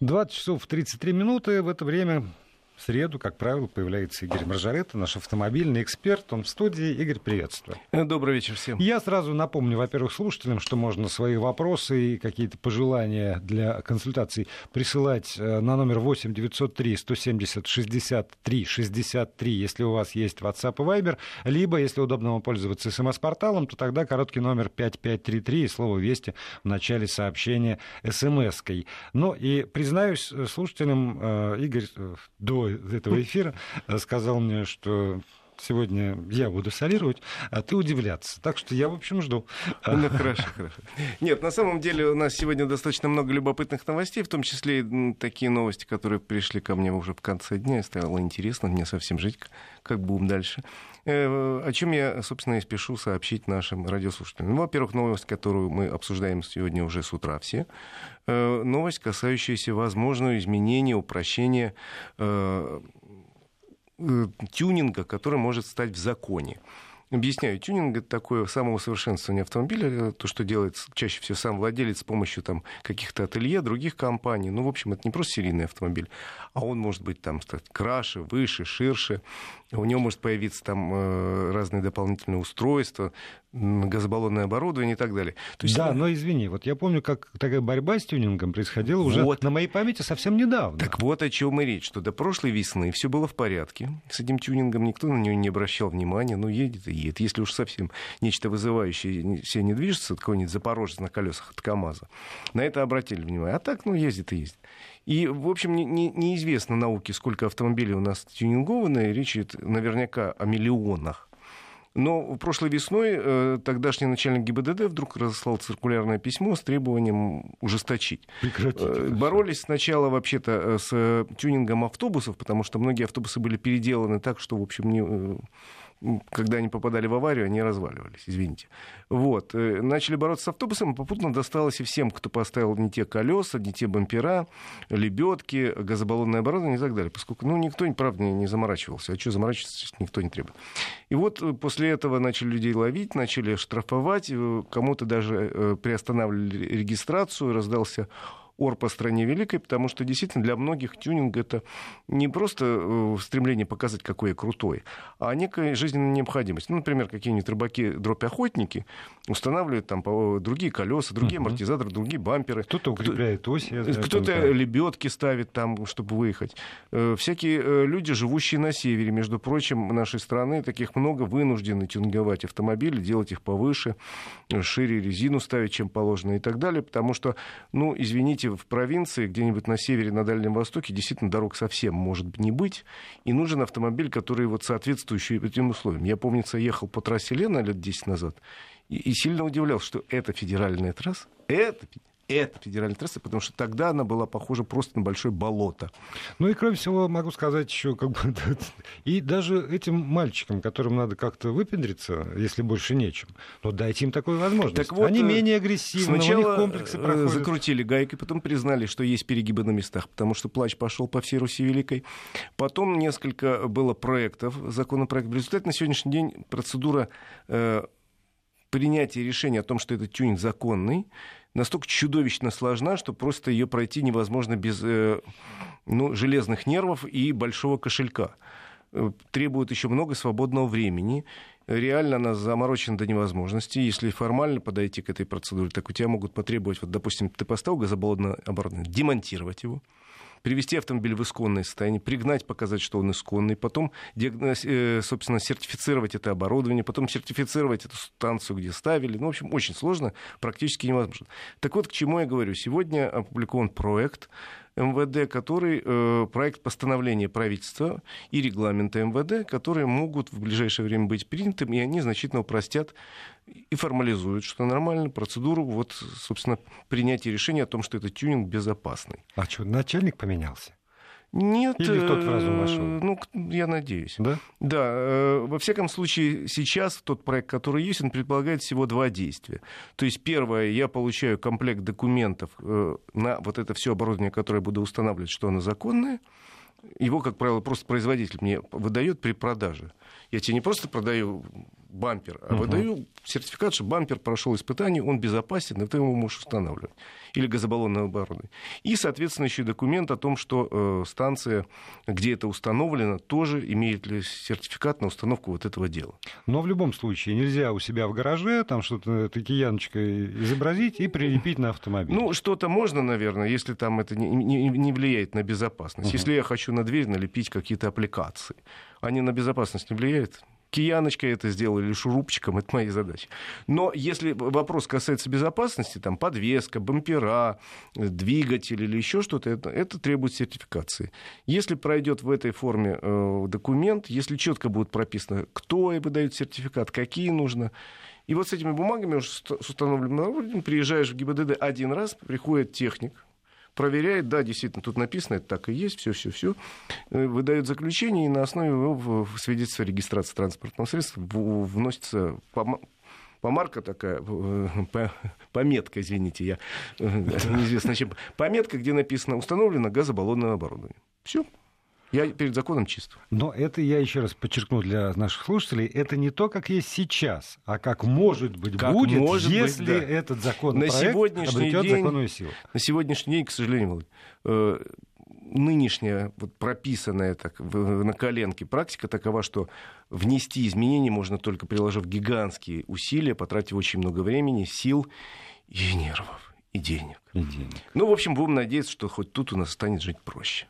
20 часов 33 минуты. В это время в среду, как правило, появляется Игорь Маржарета, наш автомобильный эксперт. Он в студии. Игорь, приветствую. Э, добрый вечер всем. Я сразу напомню, во-первых, слушателям, что можно свои вопросы и какие-то пожелания для консультаций присылать э, на номер 8 903 170 63 63, если у вас есть WhatsApp и Viber, либо, если удобно вам пользоваться смс-порталом, то тогда короткий номер 5533 и слово «Вести» в начале сообщения смс-кой. Ну и, признаюсь слушателям, э, Игорь до этого эфира э, сказал мне, что сегодня я буду солировать, а ты удивляться. Так что я, в общем, жду. Ну, хорошо, хорошо. Нет, на самом деле у нас сегодня достаточно много любопытных новостей, в том числе и такие новости, которые пришли ко мне уже в конце дня. Стало интересно мне совсем жить, как будем дальше. Э, о чем я, собственно, и спешу сообщить нашим радиослушателям. Ну, во-первых, новость, которую мы обсуждаем сегодня уже с утра все. Э, новость, касающаяся возможного изменения, упрощения Э, тюнинга, который может стать в законе. Объясняю, тюнинг это такое самоусовершенствование автомобиля, то, что делает чаще всего сам владелец с помощью там, каких-то ателье, других компаний. Ну, в общем, это не просто серийный автомобиль, а он может быть там стать краше, выше, ширше. У него может появиться там э, разные дополнительные устройства, газобаллонное оборудование и так далее. То есть, да, но извини, вот я помню, как такая борьба с тюнингом происходила уже вот. на моей памяти совсем недавно. Так вот о чем и речь, что до прошлой весны все было в порядке. С этим тюнингом никто на него не обращал внимания. Ну, едет и едет. Если уж совсем нечто вызывающее себе не движется, какой-нибудь Запорожец на колесах от КАМАЗа, на это обратили внимание. А так, ну, ездит и ездит. И, в общем, не, не, неизвестно науке, сколько автомобилей у нас тюнингованные. Речь идет наверняка о миллионах. Но прошлой весной э, тогдашний начальник ГИБДД вдруг разослал циркулярное письмо с требованием ужесточить. Прекратить. Э, боролись сначала вообще-то э, с тюнингом автобусов, потому что многие автобусы были переделаны так, что, в общем, не э, когда они попадали в аварию, они разваливались, извините. Вот. Э, начали бороться с автобусом, а попутно досталось и всем, кто поставил не те колеса, не те бампера, лебедки, газобаллонное оборудование и так далее. Поскольку, ну, никто, правда, не, заморачивался. А что заморачиваться, никто не требует. И вот э, после этого начали людей ловить, начали штрафовать, э, кому-то даже приостанавливали регистрацию, раздался ор по стране великой, потому что действительно для многих тюнинг это не просто э, стремление показать, какой я крутой, а некая жизненная необходимость. Ну, например, какие-нибудь рыбаки, дробь-охотники устанавливают там другие колеса, другие uh-huh. амортизаторы, другие бамперы. Кто-то укрепляет ось. Кто-то лебедки ставит там, чтобы выехать. Э, всякие э, люди, живущие на севере, между прочим, нашей страны, таких много, вынуждены тюнинговать автомобили, делать их повыше, шире резину ставить, чем положено и так далее, потому что, ну, извините, знаете, в провинции, где-нибудь на севере, на Дальнем Востоке, действительно дорог совсем может не быть, и нужен автомобиль, который вот соответствующий этим условиям. Я, помнится, ехал по трассе Лена лет 10 назад, и, и сильно удивлялся, что это федеральная трасса, это эта федеральная трасса, потому что тогда она была похожа просто на большое болото. Ну и кроме всего могу сказать еще, как бы, и даже этим мальчикам, которым надо как-то выпендриться, если больше нечем, но дайте им такую возможность. Так вот, Они э, менее агрессивны, сначала у них комплексы э, проходят. закрутили гайкой, потом признали, что есть перегибы на местах, потому что плач пошел по всей Руси Великой. Потом несколько было проектов, законопроект. В результате на сегодняшний день процедура э, принятия решения о том, что этот тюнинг законный, настолько чудовищно сложна, что просто ее пройти невозможно без э, ну, железных нервов и большого кошелька. Э, требует еще много свободного времени. Реально она заморочена до невозможности. Если формально подойти к этой процедуре, так у тебя могут потребовать, вот, допустим, ты поставил газобаллонное оборудование, демонтировать его, привести автомобиль в исконное состояние, пригнать, показать, что он исконный, потом, э, собственно, сертифицировать это оборудование, потом сертифицировать эту станцию, где ставили. Ну, в общем, очень сложно, практически невозможно. Так вот, к чему я говорю. Сегодня опубликован проект МВД, который э, проект постановления правительства и регламента МВД, которые могут в ближайшее время быть принятыми, и они значительно упростят и формализуют, что нормально, процедуру вот, собственно, принятия решения о том, что этот тюнинг безопасный. А что, начальник поменялся? Нет. Или кто-то в разум вошел? Ну, я надеюсь. Да? Да. Э, во всяком случае, сейчас тот проект, который есть, он предполагает всего два действия. То есть, первое, я получаю комплект документов э, на вот это все оборудование, которое я буду устанавливать, что оно законное. Его, как правило, просто производитель мне выдает при продаже. Я тебе не просто продаю бампер, а выдаю сертификат, что бампер прошел испытание, он безопасен, и ты его можешь устанавливать. Или газобаллонное оборудование. И, соответственно, еще документ о том, что э, станция, где это установлено, тоже имеет ли сертификат на установку вот этого дела. Но в любом случае нельзя у себя в гараже там что-то кияночкой изобразить и прилепить на автомобиль. Ну, что-то можно, наверное, если там это не, не, не влияет на безопасность. Угу. Если я хочу на дверь налепить какие-то аппликации, они на безопасность не влияют? кияночкой это сделал или шурупчиком, это мои задачи. Но если вопрос касается безопасности, там подвеска, бампера, двигатель или еще что-то, это, это требует сертификации. Если пройдет в этой форме э, документ, если четко будет прописано, кто выдает сертификат, какие нужно, и вот с этими бумагами уже с установленным приезжаешь в ГИБДД один раз, приходит техник, проверяет, да, действительно, тут написано, это так и есть, все, все, все, э, выдает заключение, и на основе его о регистрации транспортного средства вносится помарка такая, э, пометка, извините, я э, неизвестно чем, пометка, где написано установлено газобаллонное оборудование. Все. Я перед законом чист. Но это, я еще раз подчеркну для наших слушателей, это не то, как есть сейчас, а как может быть как будет, может если быть, да. этот закон на сегодняшний день, законную силу. На сегодняшний день, к сожалению, э, нынешняя вот прописанная так, на коленке практика такова, что внести изменения можно только приложив гигантские усилия, потратив очень много времени, сил и нервов, и денег. И денег. Ну, в общем, будем надеяться, что хоть тут у нас станет жить проще.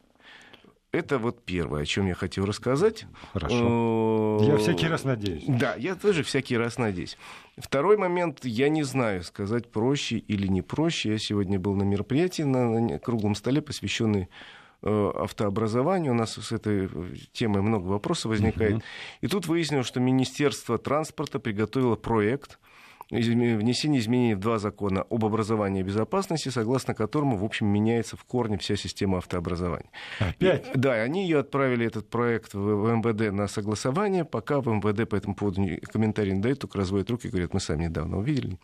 Это вот первое, о чем я хотел рассказать. Хорошо. Я всякий раз надеюсь. Да, я тоже всякий раз надеюсь. Второй момент, я не знаю, сказать проще или не проще. Я сегодня был на мероприятии на круглом столе, посвященный э, автообразованию. У нас с этой темой много вопросов возникает. И тут выяснилось, что Министерство транспорта приготовило проект – внесение изменений в два закона об образовании и безопасности, согласно которому, в общем, меняется в корне вся система автообразования. Опять? И, да, они ее отправили, этот проект, в, в МВД на согласование, пока в МВД по этому поводу комментарий не дают, только разводят руки и говорят, мы сами недавно увидели.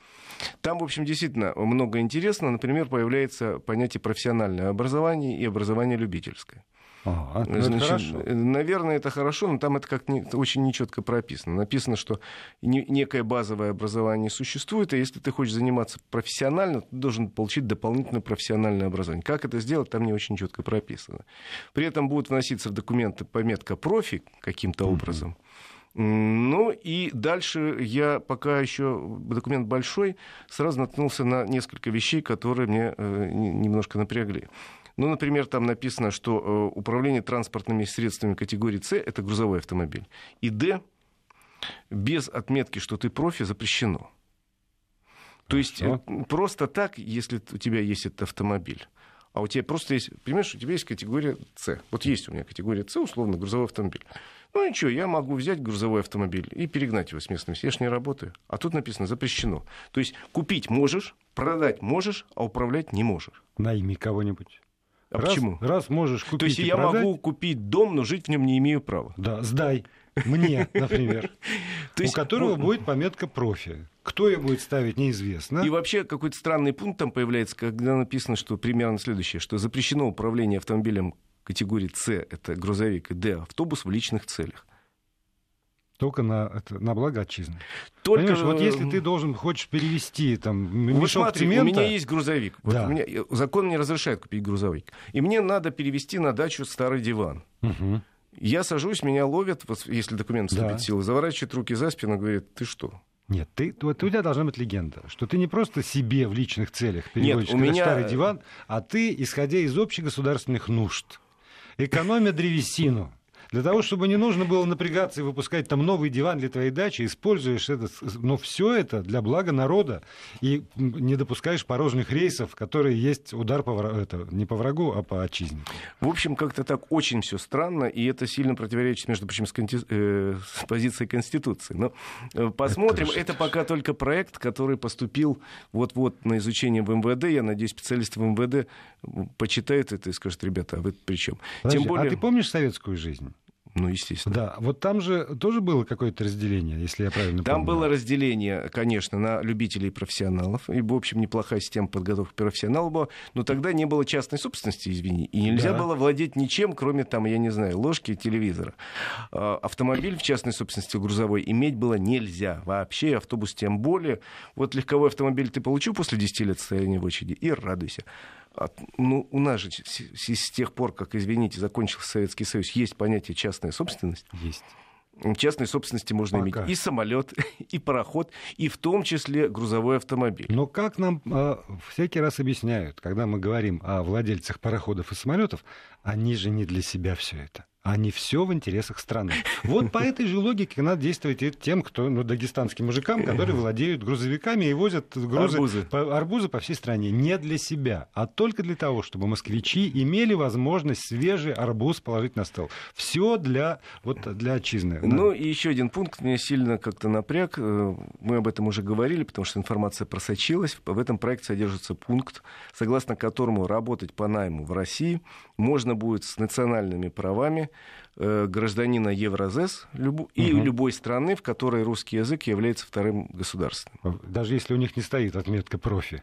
Там, в общем, действительно много интересного. Например, появляется понятие профессиональное образование и образование любительское. Ага, ну Значит, это хорошо. Наверное, это хорошо, но там это как не, очень нечетко прописано. Написано, что не, некое базовое образование существует, а если ты хочешь заниматься профессионально, ты должен получить дополнительное профессиональное образование. Как это сделать, там не очень четко прописано. При этом будет вноситься в документы пометка профи каким-то mm-hmm. образом. Ну и дальше я пока еще документ большой, сразу наткнулся на несколько вещей, которые мне э, немножко напрягли. Ну, например, там написано, что э, управление транспортными средствами категории С – это грузовой автомобиль. И Д без отметки, что ты профи, запрещено. То есть э, просто так, если у тебя есть этот автомобиль, а у тебя просто есть, понимаешь, у тебя есть категория С. Вот есть у меня категория С, условно, грузовой автомобиль. Ну ничего, я могу взять грузовой автомобиль и перегнать его с местным. Я же не работаю. А тут написано запрещено. То есть купить можешь, продать можешь, а управлять не можешь. Найми кого-нибудь. А раз, почему? Раз можешь купить То есть я продать, могу купить дом, но жить в нем не имею права. Да, сдай. Мне, например. То есть, у которого ну, будет пометка профи. Кто ее будет ставить, неизвестно. И вообще какой-то странный пункт там появляется, когда написано, что примерно следующее, что запрещено управление автомобилем категории С, это грузовик, и Д, автобус в личных целях. Только на, это, на благо отчизны. Только... Понимаешь, вот если ты должен, хочешь перевести там мешок вот смотри, цемента... у меня есть грузовик. Вот да. у меня, закон не разрешает купить грузовик. И мне надо перевести на дачу старый диван. Угу. Я сажусь, меня ловят, если документ вступит да. в силу, заворачивают руки за спину, говорит, ты что? Нет, ты, вот у тебя должна быть легенда, что ты не просто себе в личных целях переводишь Нет, меня... старый диван, а ты, исходя из общегосударственных нужд, экономя древесину, для того, чтобы не нужно было напрягаться и выпускать там новый диван для твоей дачи, используешь это, но все это для блага народа и не допускаешь порожних рейсов, которые есть удар по это, не по врагу, а по отчизне. В общем, как-то так очень все странно, и это сильно противоречит, между прочим, с, конти... э, с позицией Конституции. Но э, посмотрим, это, это пока только проект, который поступил вот-вот на изучение в МВД. Я надеюсь, специалисты в МВД почитают это и скажут, ребята, а вы при чем? Тем более... А ты помнишь советскую жизнь? Ну, естественно. Да, вот там же тоже было какое-то разделение, если я правильно там помню. Там было разделение, конечно, на любителей и профессионалов. И, в общем, неплохая система подготовки профессионалов была. Но тогда не было частной собственности, извини. И нельзя да. было владеть ничем, кроме, там, я не знаю, ложки и телевизора. А, автомобиль в частной собственности грузовой иметь было нельзя вообще. Автобус тем более. Вот легковой автомобиль ты получил после 10 лет стояния в очереди и радуйся ну, у нас же с тех пор, как, извините, закончился Советский Союз, есть понятие частная собственность. Есть. Частной собственности можно Пока. иметь и самолет, и пароход, и в том числе грузовой автомобиль. Но как нам э, всякий раз объясняют, когда мы говорим о владельцах пароходов и самолетов, они же не для себя все это не все в интересах страны. Вот по этой же логике надо действовать и тем, кто, ну, дагестанским мужикам, которые владеют грузовиками и возят грузы, арбузы. По, арбузы по всей стране. Не для себя, а только для того, чтобы москвичи имели возможность свежий арбуз положить на стол. Все для, вот, для отчизны. Ну и еще один пункт меня сильно как-то напряг. Э, мы об этом уже говорили, потому что информация просочилась. В этом проекте содержится пункт, согласно которому работать по найму в России можно будет с национальными правами Э, гражданина Евразес люб... угу. и любой страны, в которой русский язык является вторым государственным. Даже если у них не стоит отметка профи.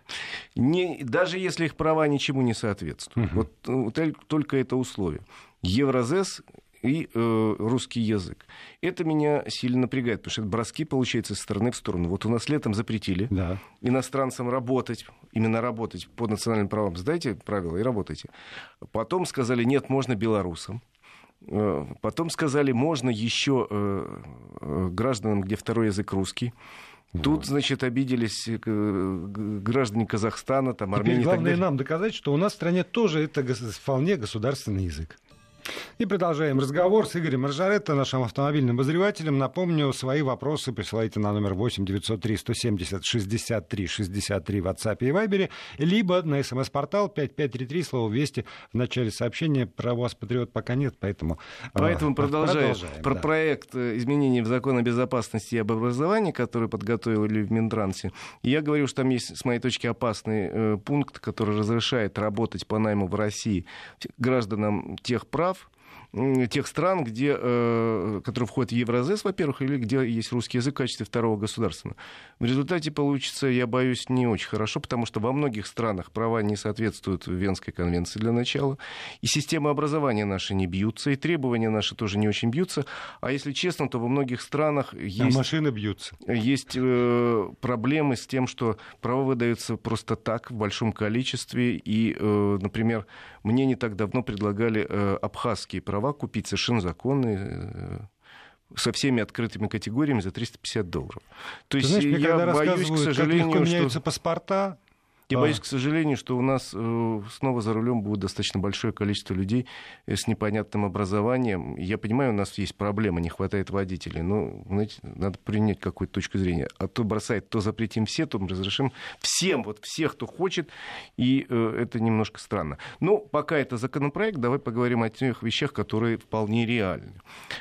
Не, даже если их права ничему не соответствуют. Угу. Вот, вот только это условие. Евразес и э, русский язык. Это меня сильно напрягает, потому что это броски, получается, со стороны в сторону. Вот у нас летом запретили да. иностранцам работать, именно работать по национальным правам. Сдайте правила и работайте. Потом сказали, нет, можно белорусам. Э, потом сказали, можно еще э, э, гражданам, где второй язык русский. Тут, значит, обиделись граждане Казахстана, там, Армении. Теперь главное нам доказать, что у нас в стране тоже это вполне государственный язык. И продолжаем разговор с Игорем Маржаретто, нашим автомобильным обозревателем. Напомню, свои вопросы присылайте на номер 8 903 170 63 63 в WhatsApp и Viber, либо на смс-портал 5533, слово «Вести» в начале сообщения. Про вас, Патриот, пока нет, поэтому... А, поэтому продолжаем. продолжаем Про да. проект э, изменений в закон о безопасности и об образовании, который подготовили в Минтрансе. Я говорю, что там есть, с моей точки, опасный э, пункт, который разрешает работать по найму в России гражданам тех прав, тех стран, где, э, которые входят в Евразес, во-первых, или где есть русский язык в качестве второго государственного. В результате получится, я боюсь, не очень хорошо, потому что во многих странах права не соответствуют Венской конвенции для начала, и системы образования наши не бьются, и требования наши тоже не очень бьются. А если честно, то во многих странах есть... А машины бьются. Есть э, проблемы с тем, что права выдаются просто так, в большом количестве, и, э, например, мне не так давно предлагали э, абхазские права купить совершенно законные э, со всеми открытыми категориями за 350 долларов. То есть знаешь, я боюсь, к сожалению, как меняются что... паспорта, я а. боюсь, к сожалению, что у нас э, снова за рулем будет достаточно большое количество людей э, с непонятным образованием. Я понимаю, у нас есть проблема, не хватает водителей. Но, знаете, надо принять какую-то точку зрения. А то бросает, то запретим все, то мы разрешим всем, вот всех, кто хочет. И э, это немножко странно. Но пока это законопроект, давай поговорим о тех вещах, которые вполне реальны.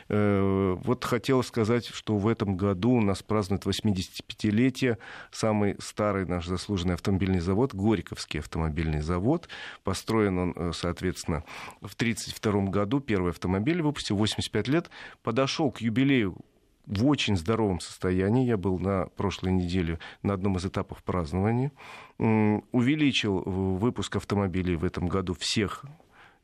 Вот хотел сказать, что в этом году у нас празднуют 85-летие самый старый наш заслуженный автомобильный завод завод, Горьковский автомобильный завод. Построен он, э, соответственно, в 1932 году. Первый автомобиль выпустил, 85 лет. Подошел к юбилею в очень здоровом состоянии. Я был на прошлой неделе на одном из этапов празднования. Увеличил выпуск автомобилей в этом году всех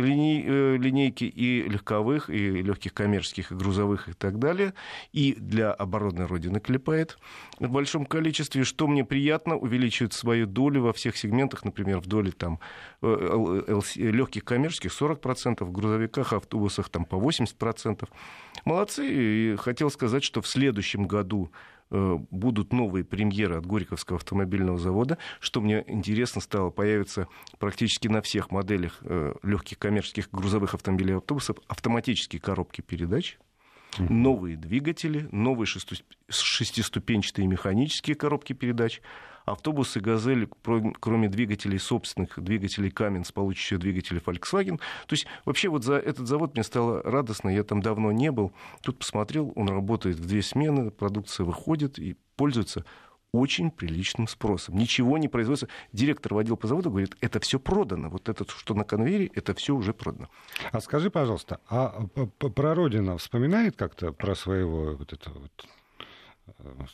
линейки и легковых, и легких коммерческих, и грузовых, и так далее. И для обороны Родины клепает в большом количестве. Что мне приятно, увеличивает свою долю во всех сегментах, например, в доле там, э, легких коммерческих 40%, в грузовиках, автобусах там, по 80%. Молодцы. И хотел сказать, что в следующем году Э, будут новые премьеры от Горьковского автомобильного завода. Что мне интересно стало, появится практически на всех моделях э, легких коммерческих грузовых автомобилей и автобусов автоматические коробки передач, новые двигатели, новые шестиступенчатые механические коробки передач, автобусы «Газель», кроме двигателей собственных, двигателей «Каменс», получащих двигатели Volkswagen. То есть вообще вот за этот завод мне стало радостно, я там давно не был. Тут посмотрел, он работает в две смены, продукция выходит и пользуется очень приличным спросом. Ничего не производится. Директор водил по заводу говорит, это все продано. Вот это, что на конвейере, это все уже продано. А скажи, пожалуйста, а про Родина вспоминает как-то про своего вот этого вот э,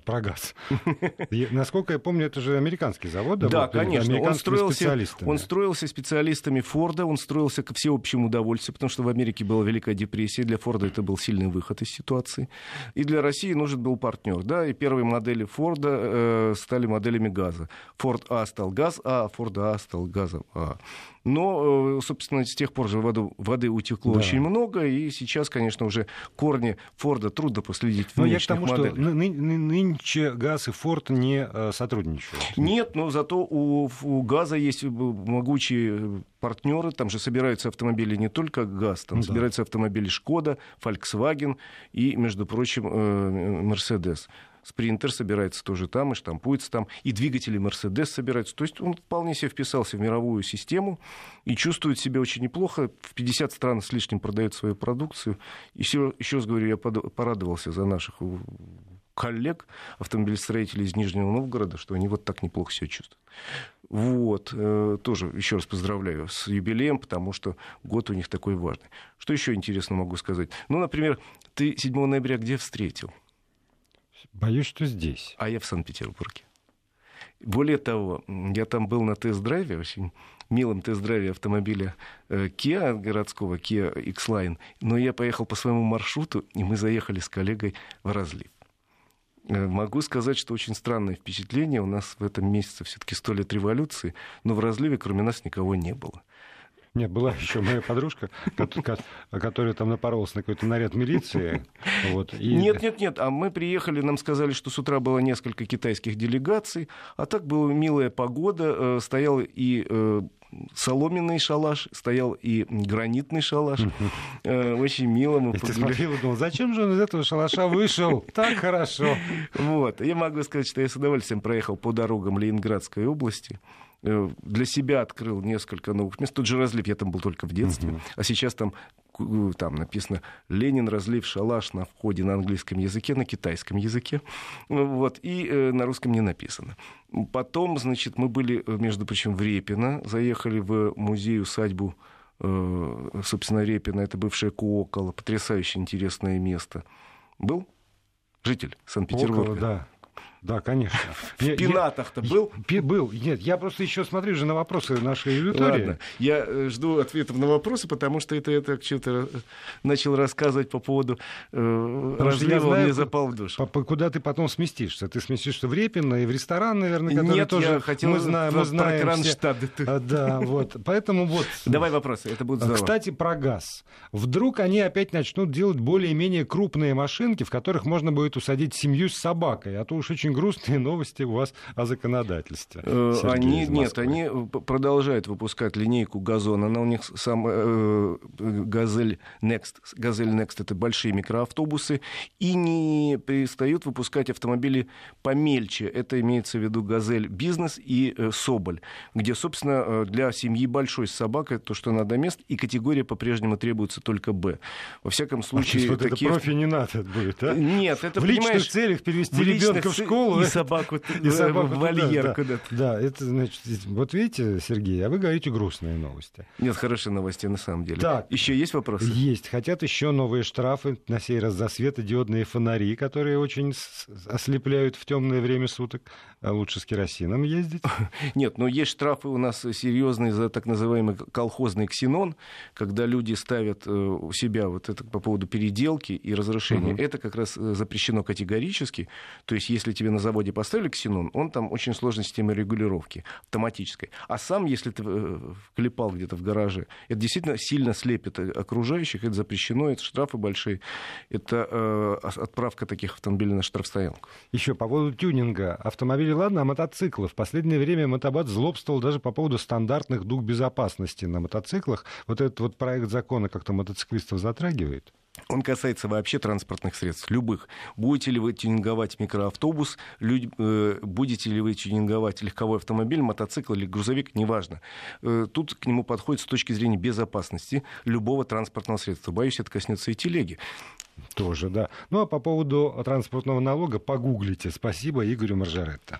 про, газ. Насколько я помню, это же американский завод. Да, да конечно. Он строился, он строился специалистами Форда, он строился ко всеобщему удовольствию, потому что в Америке была Великая депрессия. Для Форда это был сильный выход из ситуации. И для России нужен был партнер. Да, и первые модели Форда э, стали моделями газа. Форд А стал газ А, Форд А стал газом А. Но, э, собственно, с тех пор же воды, воды утекло да. очень много, и сейчас, конечно, уже корни Форда трудно проследить в Но я к тому, моделях. что ны- ны- нынче ГАЗ и Форд не э, сотрудничают. Нет, но зато у, у ГАЗа есть могучие партнеры, там же собираются автомобили не только ГАЗ, там да. собираются автомобили Шкода, Volkswagen и, между прочим, э, Мерседес. Спринтер собирается тоже там и штампуется там, и двигатели Мерседес собираются. То есть он вполне себе вписался в мировую систему и чувствует себя очень неплохо. В 50 стран с лишним продает свою продукцию. Еще, еще раз говорю, я порадовался за наших коллег, автомобилестроителей из Нижнего Новгорода, что они вот так неплохо себя чувствуют. Вот, э, тоже еще раз поздравляю с юбилеем, потому что год у них такой важный. Что еще интересно могу сказать? Ну, например, ты 7 ноября где встретил? Боюсь, что здесь. А я в Санкт-Петербурге. Более того, я там был на тест-драйве, очень милом тест-драйве автомобиля э, Kia городского, Kia X-Line, но я поехал по своему маршруту, и мы заехали с коллегой в разлив. Э, могу сказать, что очень странное впечатление. У нас в этом месяце все-таки сто лет революции, но в разливе кроме нас никого не было. Нет, была еще моя подружка, которая там напоролась на какой-то наряд милиции. Вот, и... Нет, нет, нет. А мы приехали, нам сказали, что с утра было несколько китайских делегаций, а так была милая погода, э, стоял и э, соломенный шалаш, стоял и гранитный шалаш. Э, очень мило мы Я смотрел и думал, зачем же он из этого шалаша вышел? Так хорошо. Вот. Я могу сказать, что я с удовольствием проехал по дорогам Ленинградской области. Э, для себя открыл несколько новых мест. Тот же разлив, я там был только в детстве, uh-huh. а сейчас там, э, там написано «Ленин, разлив, шалаш» на входе на английском языке, на китайском языке, вот, и э, на русском не написано. Потом, значит, мы были, между прочим, в Репино, заехали в музей-усадьбу э, собственно, Репина, это бывшее Куоколо, потрясающе интересное место. Был житель Санкт-Петербурга? Около, да. Да, конечно. В пенатах-то был? Был. Нет, я просто еще смотрю же на вопросы нашей аудитории. Ладно, я э, жду ответов на вопросы, потому что это я так что-то э, начал рассказывать по поводу э, разлива, знаю, мне запал в душу. Куда ты потом сместишься? Ты сместишься в Репино и в ресторан, наверное, который Нет, тоже... я хотел мы знаем, мы знаем про Кронштадт. Все... А, да, вот. Поэтому вот... Давай вопросы, это будет здорово. Кстати, про газ. Вдруг они опять начнут делать более-менее крупные машинки, в которых можно будет усадить семью с собакой, а то уж очень грустные новости у вас о законодательстве. Э, они, нет, они продолжают выпускать линейку газон. Она у них сам э, Газель Next. Газель Next это большие микроавтобусы. И не перестают выпускать автомобили помельче. Это имеется в виду Газель Бизнес и э, Соболь, где, собственно, для семьи большой с собакой то, что надо мест, и категория по-прежнему требуется только Б. Во всяком случае... А, вот такие... это профи не надо будет, а? Нет, это, в личных целях перевести ребенка в школу. И собаку, и собаку в вольер да, куда-то. Да, это значит, вот видите, Сергей, а вы говорите грустные новости. Нет, хорошие новости на самом деле. Так, еще есть вопросы? Есть. Хотят еще новые штрафы, на сей раз за светодиодные фонари, которые очень ослепляют в темное время суток. А лучше с керосином ездить? Нет, но есть штрафы у нас серьезные за так называемый колхозный ксенон, когда люди ставят э, у себя вот это по поводу переделки и разрушения. Угу. Это как раз э, запрещено категорически. То есть, если тебе на заводе поставили ксенон, он там очень сложная система регулировки, автоматической. А сам, если ты э, вклепал где-то в гараже, это действительно сильно слепит окружающих, это запрещено, это штрафы большие, это э, отправка таких автомобилей на штрафстоянку. Еще по поводу тюнинга автомобилей, ладно, а мотоциклы. В последнее время Мотобат злобствовал даже по поводу стандартных дуг безопасности на мотоциклах. Вот этот вот проект закона как-то мотоциклистов затрагивает? Он касается вообще транспортных средств, любых. Будете ли вы тюнинговать микроавтобус, люд... э, будете ли вы тюнинговать легковой автомобиль, мотоцикл или грузовик, неважно. Э, тут к нему подходит с точки зрения безопасности любого транспортного средства. Боюсь, это коснется и телеги. Тоже, да. Ну а по поводу транспортного налога погуглите. Спасибо Игорю Маржаретто.